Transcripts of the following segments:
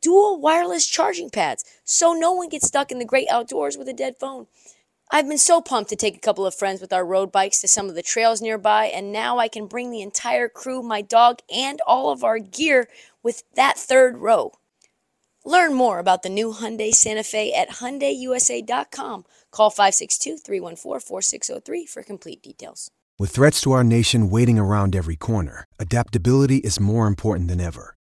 dual wireless charging pads so no one gets stuck in the great outdoors with a dead phone. I've been so pumped to take a couple of friends with our road bikes to some of the trails nearby, and now I can bring the entire crew, my dog, and all of our gear with that third row. Learn more about the new Hyundai Santa Fe at HyundaiUSA.com. Call 562-314-4603 for complete details. With threats to our nation waiting around every corner, adaptability is more important than ever.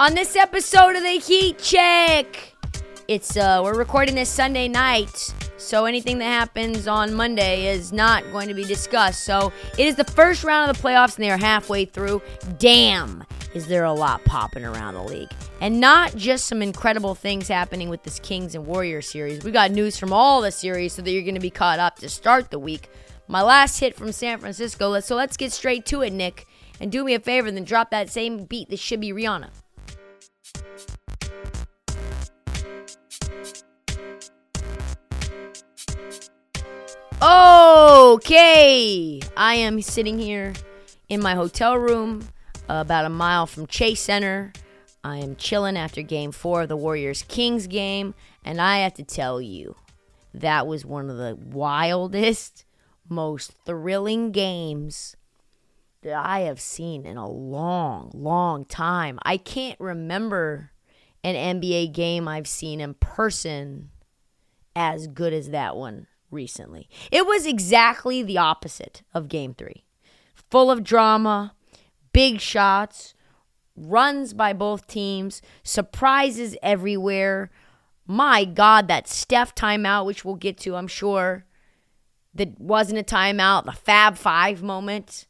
On this episode of the Heat Check, it's uh we're recording this Sunday night, so anything that happens on Monday is not going to be discussed. So it is the first round of the playoffs, and they are halfway through. Damn, is there a lot popping around the league, and not just some incredible things happening with this Kings and Warriors series. We got news from all the series, so that you're going to be caught up to start the week. My last hit from San Francisco. So let's get straight to it, Nick, and do me a favor, then drop that same beat that should be Rihanna. Okay, I am sitting here in my hotel room uh, about a mile from Chase Center. I am chilling after game four of the Warriors Kings game, and I have to tell you, that was one of the wildest, most thrilling games that I have seen in a long, long time. I can't remember an NBA game I've seen in person as good as that one recently. It was exactly the opposite of game three full of drama, big shots, runs by both teams, surprises everywhere. My God, that Steph timeout, which we'll get to, I'm sure, that wasn't a timeout, the Fab Five moment.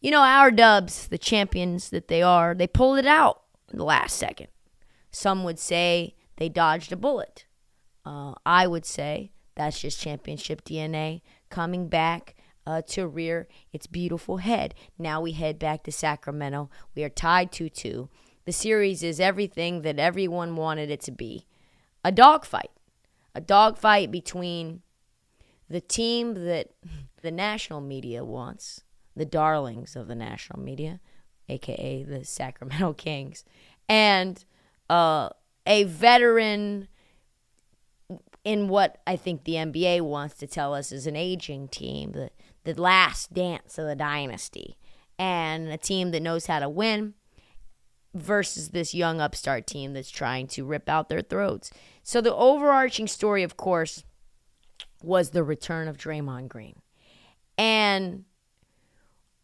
You know, our Dubs, the champions that they are, they pulled it out in the last second. Some would say they dodged a bullet. Uh, I would say that's just championship DNA coming back uh, to rear its beautiful head. Now we head back to Sacramento. We are tied 2 2. The series is everything that everyone wanted it to be a dogfight. A dogfight between the team that the national media wants, the darlings of the national media, aka the Sacramento Kings, and uh, a veteran in what I think the NBA wants to tell us is an aging team, the, the last dance of the dynasty, and a team that knows how to win versus this young upstart team that's trying to rip out their throats. So the overarching story, of course, was the return of Draymond Green. And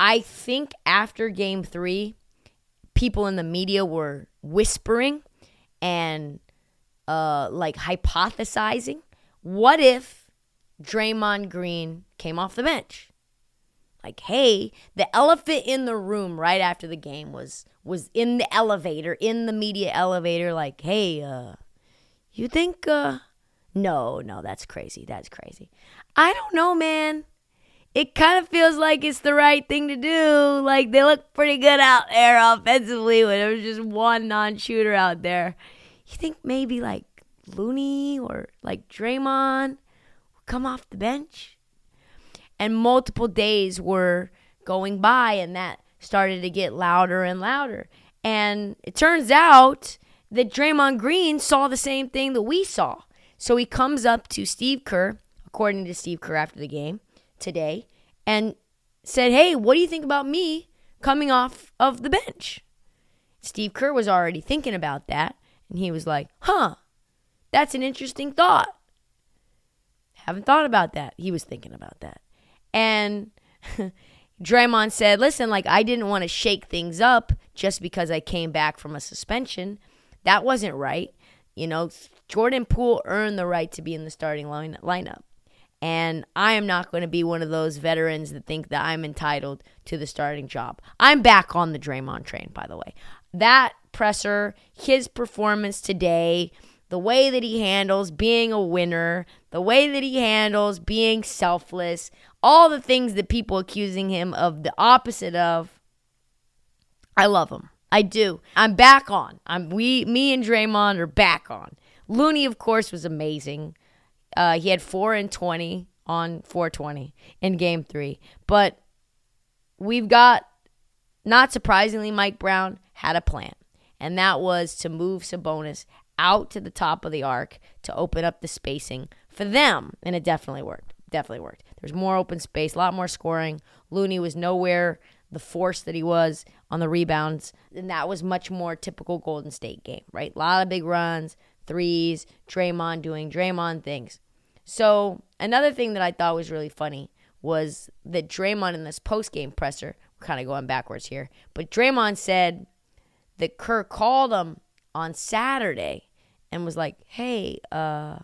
I think after game three, people in the media were whispering and uh, like hypothesizing. What if Draymond Green came off the bench? Like, hey, the elephant in the room right after the game was was in the elevator, in the media elevator. Like, hey, uh, you think? Uh, no, no, that's crazy. That's crazy. I don't know, man. It kind of feels like it's the right thing to do. Like they look pretty good out there offensively when there was just one non-shooter out there. You think maybe like Looney or like Draymond come off the bench? And multiple days were going by, and that started to get louder and louder. And it turns out that Draymond Green saw the same thing that we saw. So he comes up to Steve Kerr, according to Steve Kerr after the game today, and said, Hey, what do you think about me coming off of the bench? Steve Kerr was already thinking about that. And he was like, huh, That's an interesting thought. Haven't thought about that. He was thinking about that. And Draymond said, listen, like, I didn't want to shake things up just because I came back from a suspension. That wasn't right. You know, Jordan Poole earned the right to be in the starting line- lineup. And I am not going to be one of those veterans that think that I'm entitled to the starting job. I'm back on the Draymond train, by the way. That presser, his performance today, the way that he handles being a winner, the way that he handles being selfless, all the things that people accusing him of the opposite of. I love him. I do. I'm back on. I'm we me and Draymond are back on. Looney, of course, was amazing. Uh, he had four and twenty on 420 in game three. But we've got, not surprisingly, Mike Brown had a plan, and that was to move Sabonis out to the top of the arc to open up the spacing for them, and it definitely worked. Definitely worked. There's more open space, a lot more scoring. Looney was nowhere the force that he was on the rebounds, and that was much more typical Golden State game, right? A lot of big runs, threes, Draymond doing Draymond things. So another thing that I thought was really funny was that Draymond in this post game presser, we're kind of going backwards here, but Draymond said that Kerr called him on Saturday and was like, "Hey, uh,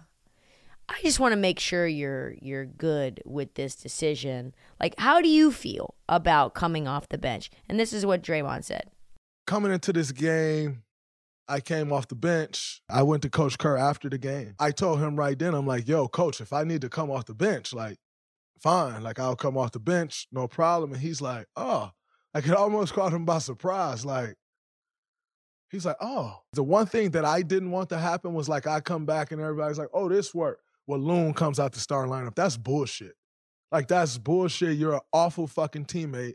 I just want to make sure you're you're good with this decision. Like, how do you feel about coming off the bench?" And this is what Draymond said. Coming into this game, I came off the bench. I went to Coach Kerr after the game. I told him right then, I'm like, yo, coach, if I need to come off the bench, like, fine. Like, I'll come off the bench, no problem. And he's like, oh, like it almost caught him by surprise. Like, he's like, oh. The one thing that I didn't want to happen was like I come back and everybody's like, oh, this worked. Well, Loon comes out the star lineup. That's bullshit. Like, that's bullshit. You're an awful fucking teammate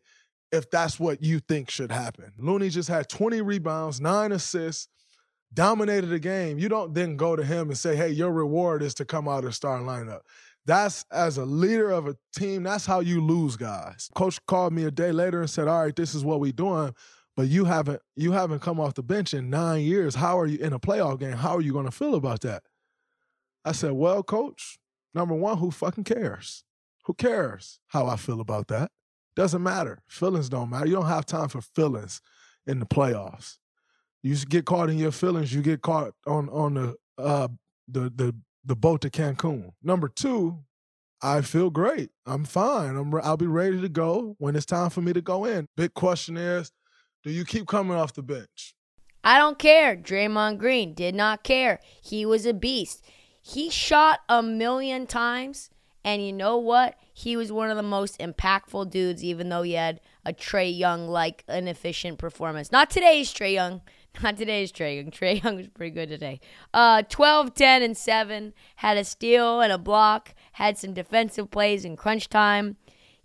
if that's what you think should happen. Looney just had 20 rebounds, nine assists, dominated the game. You don't then go to him and say, hey, your reward is to come out of the starting lineup. That's as a leader of a team, that's how you lose guys. Coach called me a day later and said, All right, this is what we're doing, but you haven't you haven't come off the bench in nine years. How are you in a playoff game? How are you gonna feel about that? I said, Well, coach, number one, who fucking cares? Who cares how I feel about that? Doesn't matter. Feelings don't matter. You don't have time for feelings in the playoffs. You get caught in your feelings, you get caught on on the uh the the the boat to Cancun. Number two, I feel great. I'm fine. I'm I'll be ready to go when it's time for me to go in. Big question is, do you keep coming off the bench? I don't care. Draymond Green did not care. He was a beast. He shot a million times, and you know what? He was one of the most impactful dudes, even though he had a Trae Young like inefficient performance. Not today's Trae Young. Not today's Trae Young. Trae Young was pretty good today. Uh, 12, 10, and 7. Had a steal and a block. Had some defensive plays in crunch time.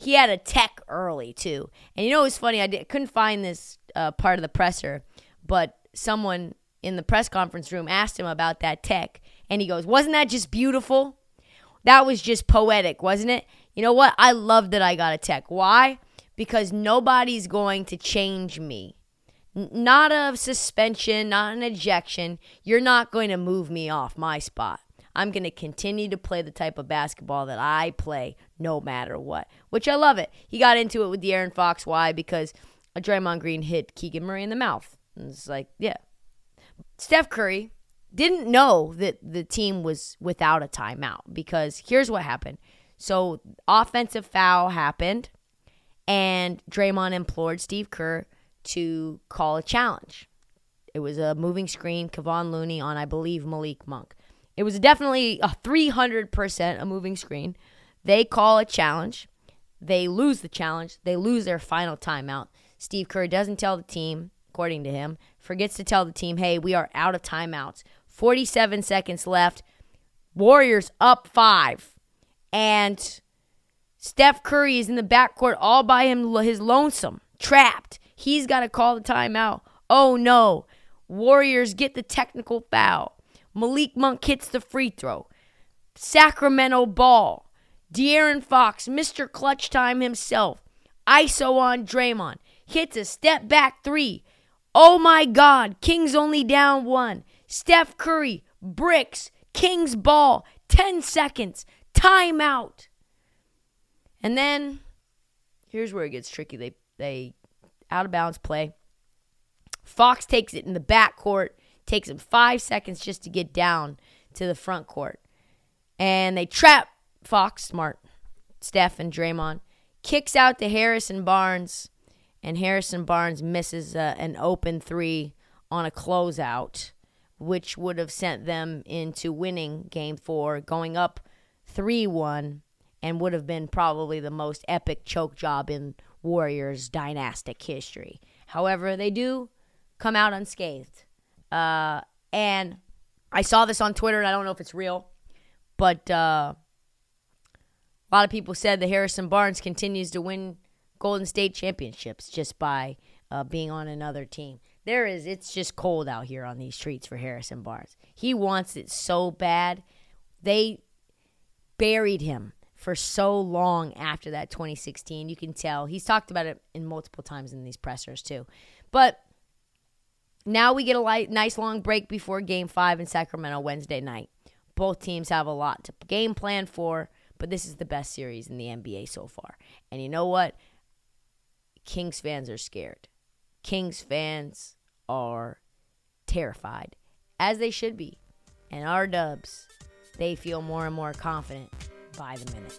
He had a tech early, too. And you know what's funny? I did, couldn't find this uh, part of the presser, but someone in the press conference room asked him about that tech. And he goes, Wasn't that just beautiful? That was just poetic, wasn't it? You know what? I love that I got a tech. Why? Because nobody's going to change me not a suspension, not an ejection. You're not going to move me off my spot. I'm going to continue to play the type of basketball that I play no matter what, which I love it. He got into it with De'Aaron Fox. Why? Because a Draymond Green hit Keegan Murray in the mouth. And it's like, yeah. Steph Curry didn't know that the team was without a timeout because here's what happened. So, offensive foul happened, and Draymond implored Steve Kerr to call a challenge. It was a moving screen, Kevon Looney on, I believe, Malik Monk. It was definitely a 300% a moving screen. They call a challenge. They lose the challenge. They lose their final timeout. Steve Kerr doesn't tell the team, according to him, forgets to tell the team, hey, we are out of timeouts. 47 seconds left. Warriors up five. And Steph Curry is in the backcourt all by him, his lonesome, trapped. He's got to call the timeout. Oh no. Warriors get the technical foul. Malik Monk hits the free throw. Sacramento ball. De'Aaron Fox, Mr. Clutch Time himself. ISO on Draymond. Hits a step back three. Oh my God. Kings only down one. Steph Curry bricks Kings ball, 10 seconds, timeout. And then here's where it gets tricky. They they out of bounds play. Fox takes it in the back court, takes him five seconds just to get down to the front court. And they trap Fox, smart, Steph and Draymond, kicks out to Harrison Barnes, and Harrison Barnes misses uh, an open three on a closeout, which would have sent them into winning game four, going up 3 1, and would have been probably the most epic choke job in Warriors dynastic history. However, they do come out unscathed. Uh, and I saw this on Twitter, and I don't know if it's real, but uh, a lot of people said that Harrison Barnes continues to win Golden State championships just by uh, being on another team. There is, it's just cold out here on these streets for Harrison Barnes. He wants it so bad. They buried him for so long after that 2016. You can tell. He's talked about it in multiple times in these pressers, too. But now we get a light, nice long break before game five in Sacramento Wednesday night. Both teams have a lot to game plan for, but this is the best series in the NBA so far. And you know what? Kings fans are scared. Kings fans are terrified, as they should be. And our dubs, they feel more and more confident by the minute.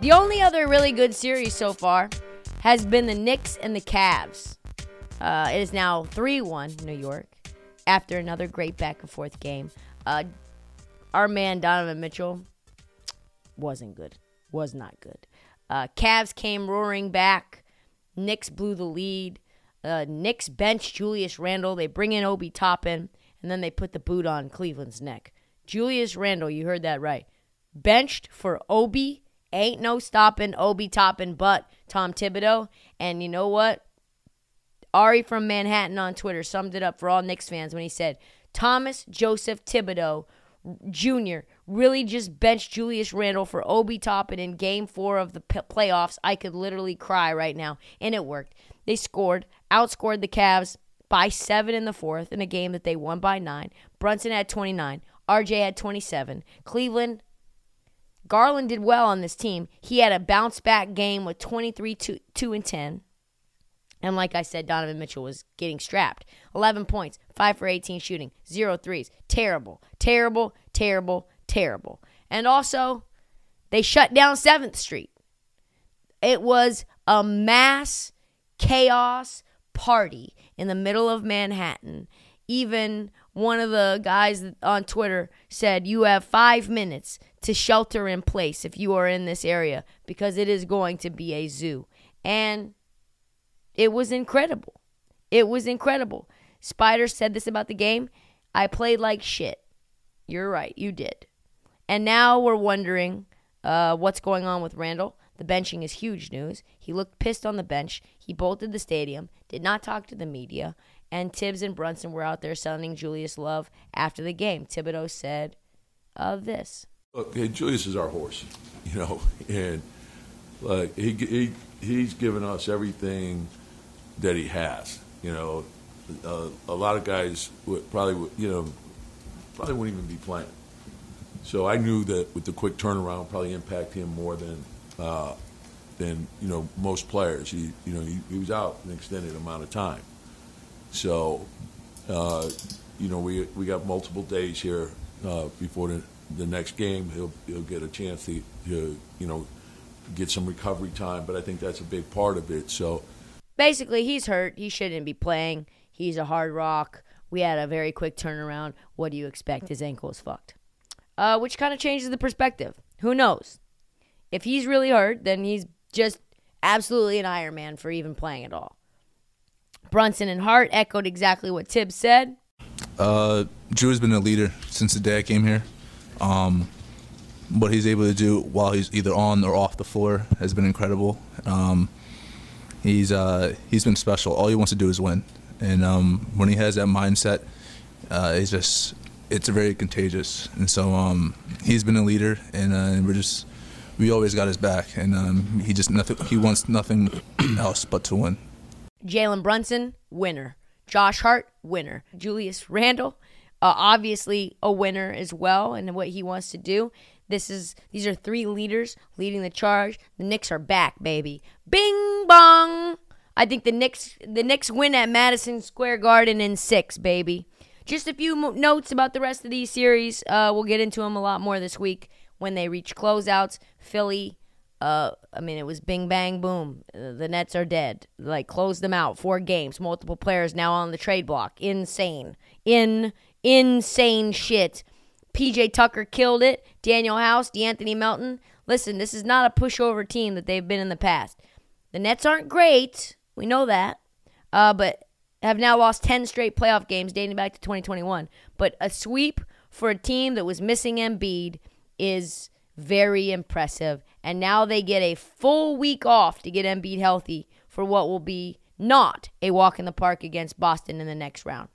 The only other really good series so far has been the Knicks and the Cavs. Uh, it is now 3 1 New York after another great back and forth game. Uh, our man Donovan Mitchell wasn't good, was not good. Uh, Cavs came roaring back. Knicks blew the lead. Uh, Knicks bench Julius Randle. They bring in Obi Toppin, and then they put the boot on Cleveland's neck. Julius Randle, you heard that right. Benched for Obi Ain't no stopping Obi Toppin but Tom Thibodeau. And you know what? Ari from Manhattan on Twitter summed it up for all Knicks fans when he said, Thomas Joseph Thibodeau Jr. really just benched Julius Randle for Obi Toppin in game four of the p- playoffs. I could literally cry right now. And it worked. They scored, outscored the Cavs by seven in the fourth in a game that they won by nine. Brunson had 29. RJ had 27. Cleveland Garland did well on this team. He had a bounce back game with 23 2, 2 and 10. And like I said, Donovan Mitchell was getting strapped. 11 points, 5 for 18 shooting, 0 threes. Terrible, terrible, terrible, terrible. And also, they shut down 7th Street. It was a mass chaos party in the middle of Manhattan. Even one of the guys on Twitter said, You have five minutes to shelter in place if you are in this area because it is going to be a zoo. And it was incredible. It was incredible. Spider said this about the game. I played like shit. You're right, you did. And now we're wondering uh, what's going on with Randle. The benching is huge news. He looked pissed on the bench. He bolted the stadium, did not talk to the media, and Thibs and Brunson were out there sounding Julius Love after the game. Thibodeau said uh, this. Look, hey, Julius is our horse, you know, and like he, he he's given us everything that he has. You know, uh, a lot of guys would probably would, you know probably wouldn't even be playing. So I knew that with the quick turnaround, probably impact him more than uh, than you know most players. He you know he, he was out an extended amount of time. So uh, you know we we got multiple days here uh, before the, the next game. He'll he'll get a chance to, to you know get some recovery time, but I think that's a big part of it. So basically, he's hurt. He shouldn't be playing. He's a hard rock. We had a very quick turnaround. What do you expect? His ankle is fucked. Uh, which kind of changes the perspective. Who knows? If he's really hurt, then he's just absolutely an Iron Man for even playing at all. Brunson and Hart echoed exactly what Thibs said. Uh, Drew has been a leader since the day I came here. Um, what he's able to do while he's either on or off the floor has been incredible. Um, he's uh, he's been special. All he wants to do is win, and um, when he has that mindset, uh, it's just it's very contagious. And so um, he's been a leader, and, uh, and, we're just we always got his back, and um, he just nothing he wants nothing else but to win. Jalen Brunson, winner. Josh Hart, winner. Julius Randle, uh, obviously a winner as well, and what he wants to do. This is these are three leaders leading the charge. The Knicks are back, baby. Bing bong. I think the Knicks the Knicks win at Madison Square Garden in six, baby. Just a few mo- notes about the rest of these series. Uh, we'll get into them a lot more this week when they reach closeouts. Philly. Uh, I mean, it was bing bang boom. The Nets are dead. Like close them out. Four games. Multiple players now on the trade block. Insane. In insane shit. PJ Tucker killed it. Danuel House, De'Anthony Melton. Listen, this is not a pushover team that they've been in the past. The Nets aren't great. We know that. Uh, but have now lost 10 straight playoff games dating back to 2021. But a sweep for a team that was missing Embiid is very impressive. And now they get a full week off to get Embiid healthy for what will be not a walk in the park against Boston in the next round.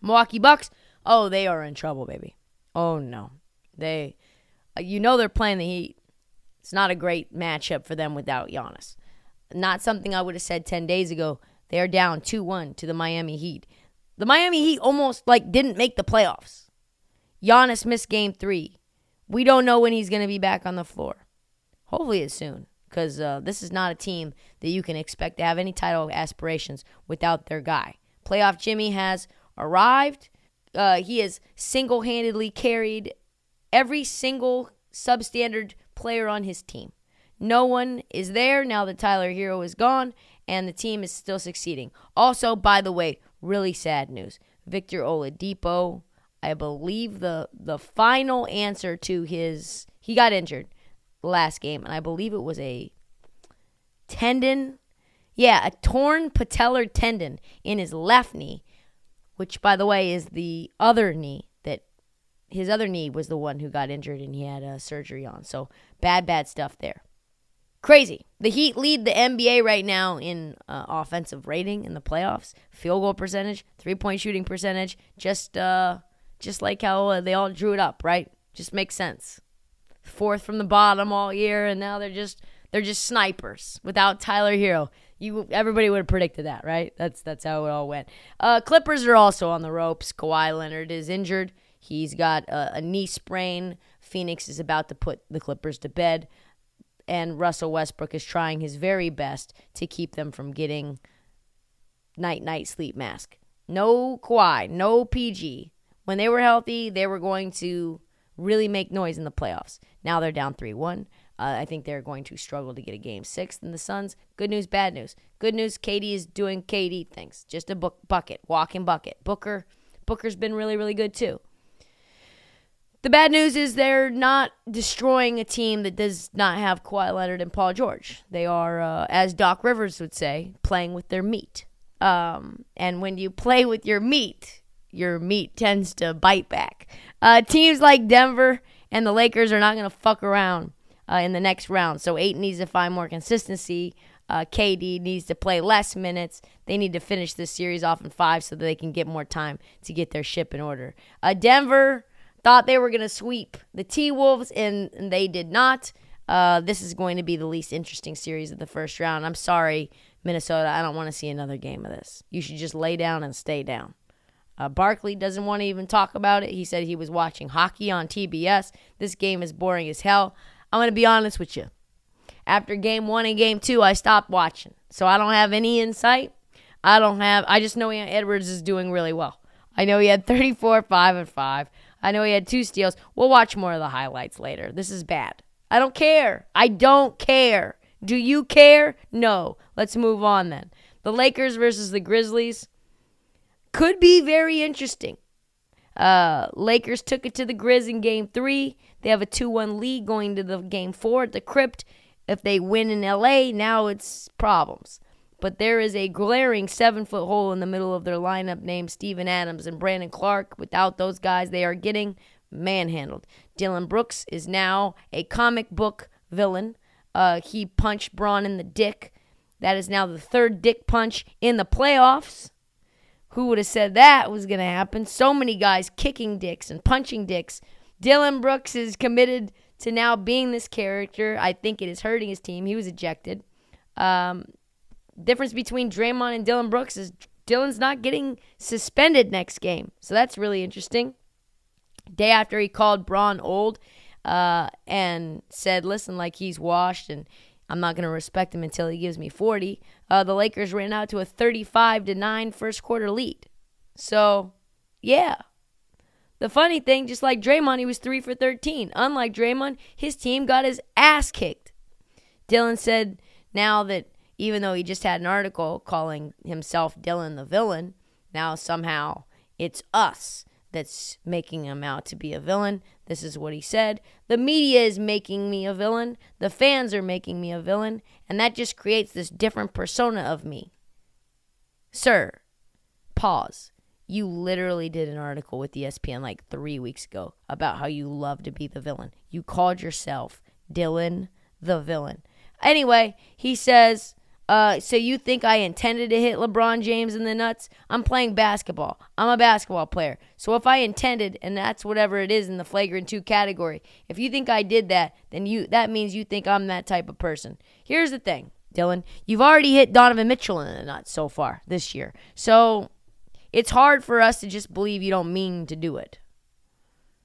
Milwaukee Bucks, oh, they are in trouble, baby. Oh no, they, you know, they're playing the Heat. It's not a great matchup for them without Giannis. Not something I would have said ten days ago. They are down two one to the Miami Heat. The Miami Heat almost like didn't make the playoffs. Giannis missed Game Three. We don't know when he's going to be back on the floor. Hopefully, it's soon because uh, this is not a team that you can expect to have any title aspirations without their guy. Playoff Jimmy has arrived. Uh, he has single handedly carried every single substandard player on his team. No one is there now that Tyler Herro is gone, and the team is still succeeding. Also, by the way, really sad news. Victor Oladipo, I believe the the final answer to his he got injured last game, and I believe it was a tendon. Yeah, a torn patellar tendon in his left knee which by the way is the other knee that his other knee was the one who got injured and he had a surgery on. So bad, bad stuff there. Crazy. The Heat lead the NBA right now in uh, offensive rating in the playoffs, field goal percentage, three point shooting percentage. Just, uh, just like how uh, they all drew it up, right? Just makes sense. Fourth from the bottom all year, and now they're just they're just snipers without Tyler Herro. You everybody would have predicted that, right? That's that's how it all went. Uh, Clippers are also on the ropes. Kawhi Leonard is injured. He's got a, a knee sprain. Phoenix is about to put the Clippers to bed, and Russell Westbrook is trying his very best to keep them from getting night night sleep mask. No Kawhi, no PG. When they were healthy, they were going to really make noise in the playoffs. Now they're down 3 1. Uh, I think they're going to struggle to get a game six. And the Suns, good news, bad news. Good news, KD is doing KD things. Just a book, bucket, walking bucket. Booker, Booker's been really, really good too. The bad news is they're not destroying a team that does not have Kawhi Leonard and Paul George. They are, uh, as Doc Rivers would say, playing with their meat. Um, and when you play with your meat, your meat tends to bite back. Uh, teams like Denver and the Lakers are not going to fuck around uh, in the next round. So Ayton needs to find more consistency. Uh, KD needs to play less minutes. They need to finish this series off in five so that they can get more time to get their ship in order. Uh, Denver thought they were going to sweep the T Wolves, and, and they did not. Uh, this is going to be the least interesting series of the first round. I'm sorry, Minnesota. I don't want to see another game of this. You should just lay down and stay down. Uh, Barkley doesn't want to even talk about it. He said he was watching hockey on TBS. This game is boring as hell. I'm going to be honest with you. After game one and game two, I stopped watching. So I don't have any insight. I don't have, I just know Edwards is doing really well. I know he had 34, 5, and 5. I know he had two steals. We'll watch more of the highlights later. This is bad. I don't care. I don't care. Do you care? No. Let's move on then. The Lakers versus the Grizzlies could be very interesting. Uh, Lakers took it to the Grizz in game three. They have a 2 1 lead going to the game four at the Crypt. If they win in LA, now it's problems. But there is a glaring seven foot hole in the middle of their lineup named Steven Adams and Brandon Clarke. Without those guys, they are getting manhandled. Dillon Brooks is now a comic book villain. Uh, he punched Bron in the dick. That is now the third dick punch in the playoffs. Who would have said that was going to happen? So many guys kicking dicks and punching dicks. Dillon Brooks is committed to now being this character. I think it is hurting his team. He was ejected. Um, difference between Draymond and Dillon Brooks is Dillon's not getting suspended next game. So that's really interesting. Day after he called Bron old uh, and said, listen, like he's washed and I'm not going to respect him until he gives me 40. Uh, the Lakers ran out to a 35 to 9 first quarter lead. So, yeah. The funny thing, just like Draymond, he was 3 for 13. Unlike Draymond, his team got his ass kicked. Dillon said now that even though he just had an article calling himself Dillon the villain, now somehow it's us that's making him out to be a villain. This is what he said. The media is making me a villain. The fans are making me a villain. And that just creates this different persona of me. Sir, pause. You literally did an article with ESPN like three weeks ago about how you love to be the villain. You called yourself Dillon the villain. Anyway, he says uh, so you think I intended to hit LeBron James in the nuts? I'm playing basketball. I'm a basketball player. So if I intended, and that's whatever it is in the flagrant two category, if you think I did that, then you that means you think I'm that type of person. Here's the thing, Dillon. You've already hit Donovan Mitchell in the nuts so far this year. So it's hard for us to just believe you don't mean to do it.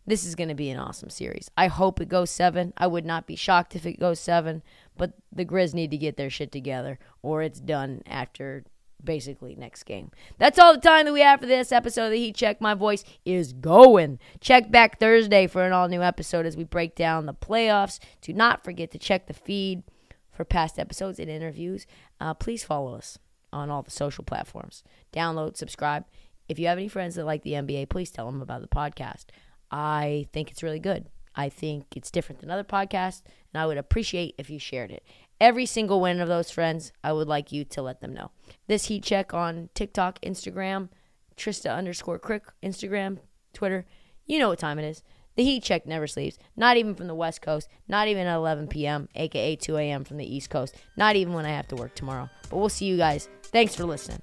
This is going to be an awesome series. I hope it goes seven. I would not be shocked if it goes seven. But the Grizz need to get their shit together, or it's done after basically next game. That's all the time that we have for this episode of the Heat Check. My voice is going. Check back Thursday for an all new episode as we break down the playoffs. Do not forget to check the feed for past episodes and interviews. Uh, please follow us on all the social platforms. Download, subscribe. If you have any friends that like the NBA, please tell them about the podcast. I think it's really good. I think it's different than other podcasts, and I would appreciate if you shared it. Every single one of those friends, I would like you to let them know. This heat check on TikTok, Instagram, Trysta underscore Krick, Instagram, Twitter. You know what time it is. The heat check never sleeps. Not even from the West Coast. Not even at 11 p.m., aka 2 a.m. from the East Coast. Not even when I have to work tomorrow. But we'll see you guys. Thanks for listening.